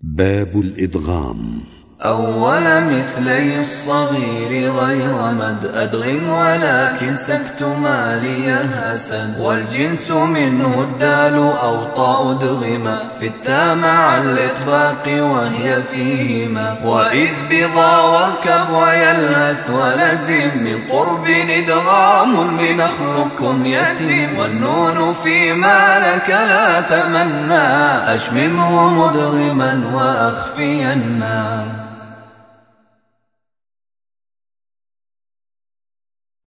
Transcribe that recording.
باب الإدغام. أول مثلي الصغير غير مد أدغم ولكن سكت مالي أسد والجنس منه الدال أو طاء أدغم في التا مع الإطباق وهي فيهما وإذ بضا والكب ويلهث ولزم من قرب إدغام بنخلكم يتم والنون فيما لك لا تمنى أشممه مدغما وأخفينا